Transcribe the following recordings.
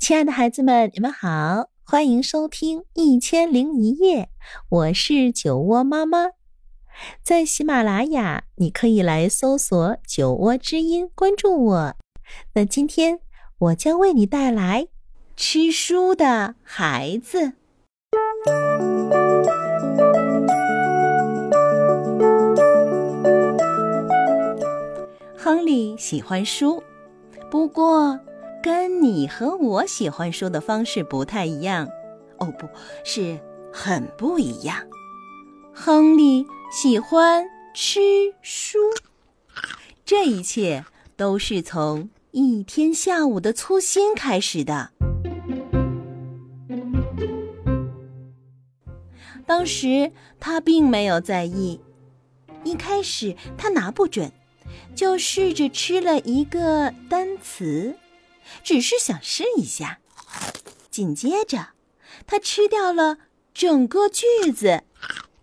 亲爱的孩子们，你们好，欢迎收听《一千零一夜》，我是酒窝妈妈。在喜马拉雅，你可以来搜索“酒窝之音”，关注我。那今天我将为你带来吃书的孩子。亨利喜欢书，不过。跟你和我喜欢说的方式不太一样，哦，不是很不一样。亨利喜欢吃书，这一切都是从一天下午的粗心开始的。当时他并没有在意，一开始他拿不准，就试着吃了一个单词。只是想试一下，紧接着，他吃掉了整个句子，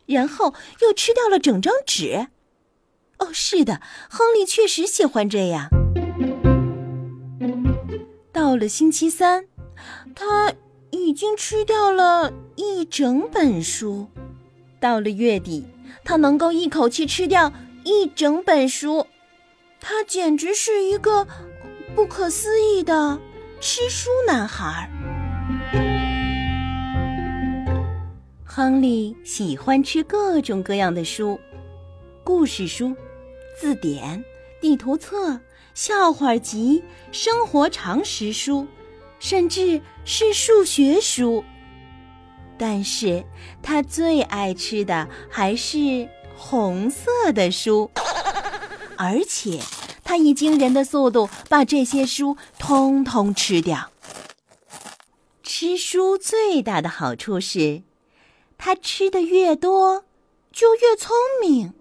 然后又吃掉了整张纸。哦，是的，亨利确实喜欢这样。到了星期三，他已经吃掉了一整本书。到了月底，他能够一口气吃掉一整本书，他简直是一个。不可思议的吃书男孩。亨利喜欢吃各种各样的书：故事书、字典、地图册、笑话集、生活常识书，甚至是数学书。但是他最爱吃的还是红色的书，而且。他以惊人的速度把这些书通通吃掉。吃书最大的好处是，他吃的越多，就越聪明。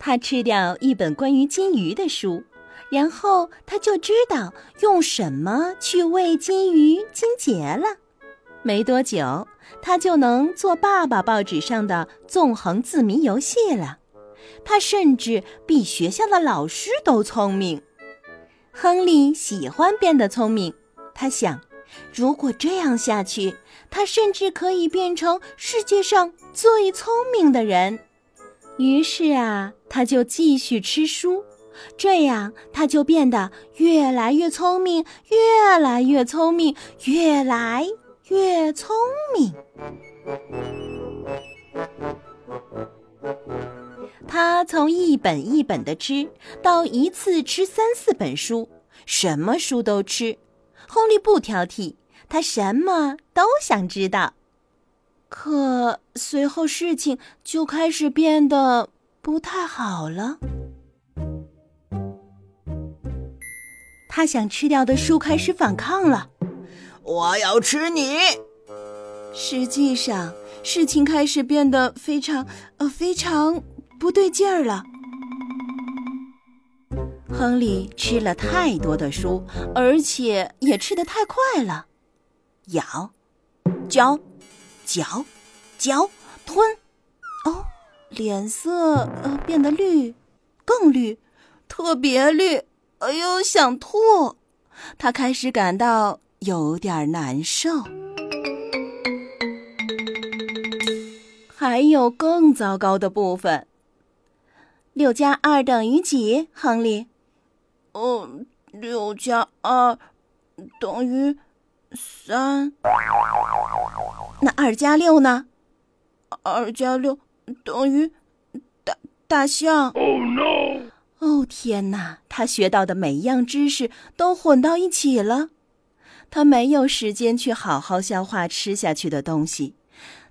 他吃掉一本关于金鱼的书，然后他就知道用什么去喂金鱼金杰了。没多久，他就能做爸爸报纸上的纵横字谜游戏了。他甚至比学校的老师都聪明。亨利喜欢变得聪明，他想，如果这样下去，他甚至可以变成世界上最聪明的人。于是啊，他就继续吃书，这样他就变得越来越聪明，越来越聪明，越来越聪明。他从一本一本的吃到一次吃三四本书，什么书都吃。亨利不挑剔，他什么都想知道。可随后事情就开始变得不太好了。他想吃掉的书开始反抗了，我要吃你。实际上，事情开始变得非常呃非常。不对劲儿了。亨利吃了太多的书，而且也吃得太快了。咬，嚼，嚼，嚼，吞。哦，脸色呃变得绿，更绿，特别绿。哎呦，想吐！他开始感到有点难受。还有更糟糕的部分。六加二等于几？亨利，嗯，六加二等于三。那二加六呢？二加六等于大大象。Oh no！哦天哪！他学到的每一样知识都混到一起了，他没有时间去好好消化吃下去的东西，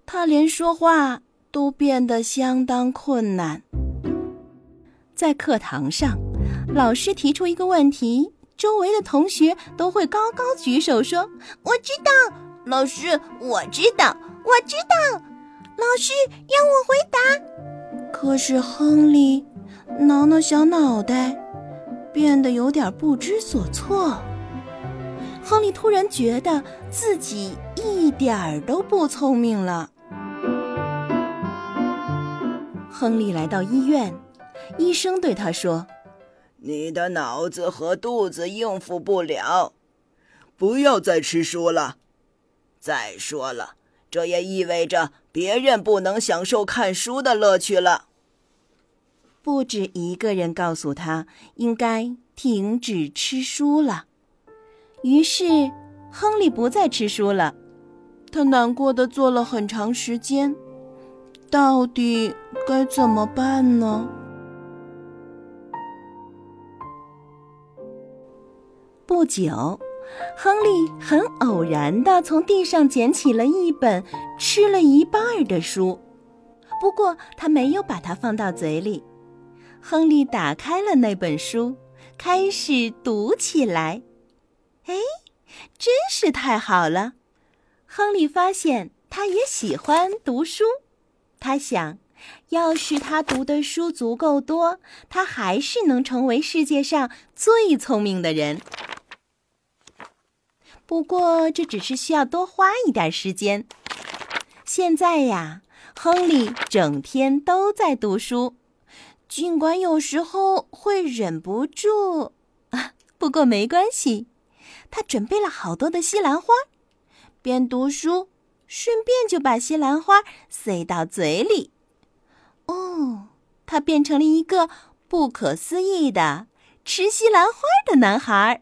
他连说话都变得相当困难。在课堂上，老师提出一个问题，周围的同学都会高高举手说：“我知道。”老师，我知道，我知道。老师让我回答。可是亨利挠挠小脑袋，变得有点不知所措。亨利突然觉得自己一点儿都不聪明了。亨利来到医院。医生对他说：“你的脑子和肚子应付不了，不要再吃书了。再说了，这也意味着别人不能享受看书的乐趣了。不止一个人告诉他应该停止吃书了。于是，亨利不再吃书了。他难过的坐了很长时间，到底该怎么办呢？不久，亨利很偶然的从地上捡起了一本吃了一半的书，不过他没有把它放到嘴里。亨利打开了那本书，开始读起来。哎，真是太好了！亨利发现他也喜欢读书。他想，要是他读的书足够多，他还是能成为世界上最聪明的人。不过，这只是需要多花一点时间。现在呀，亨利整天都在读书。尽管有时候会忍不住，啊，不过没关系。他准备了好多的西兰花，边读书顺便就把西兰花塞到嘴里。哦，他变成了一个不可思议的吃西兰花的男孩。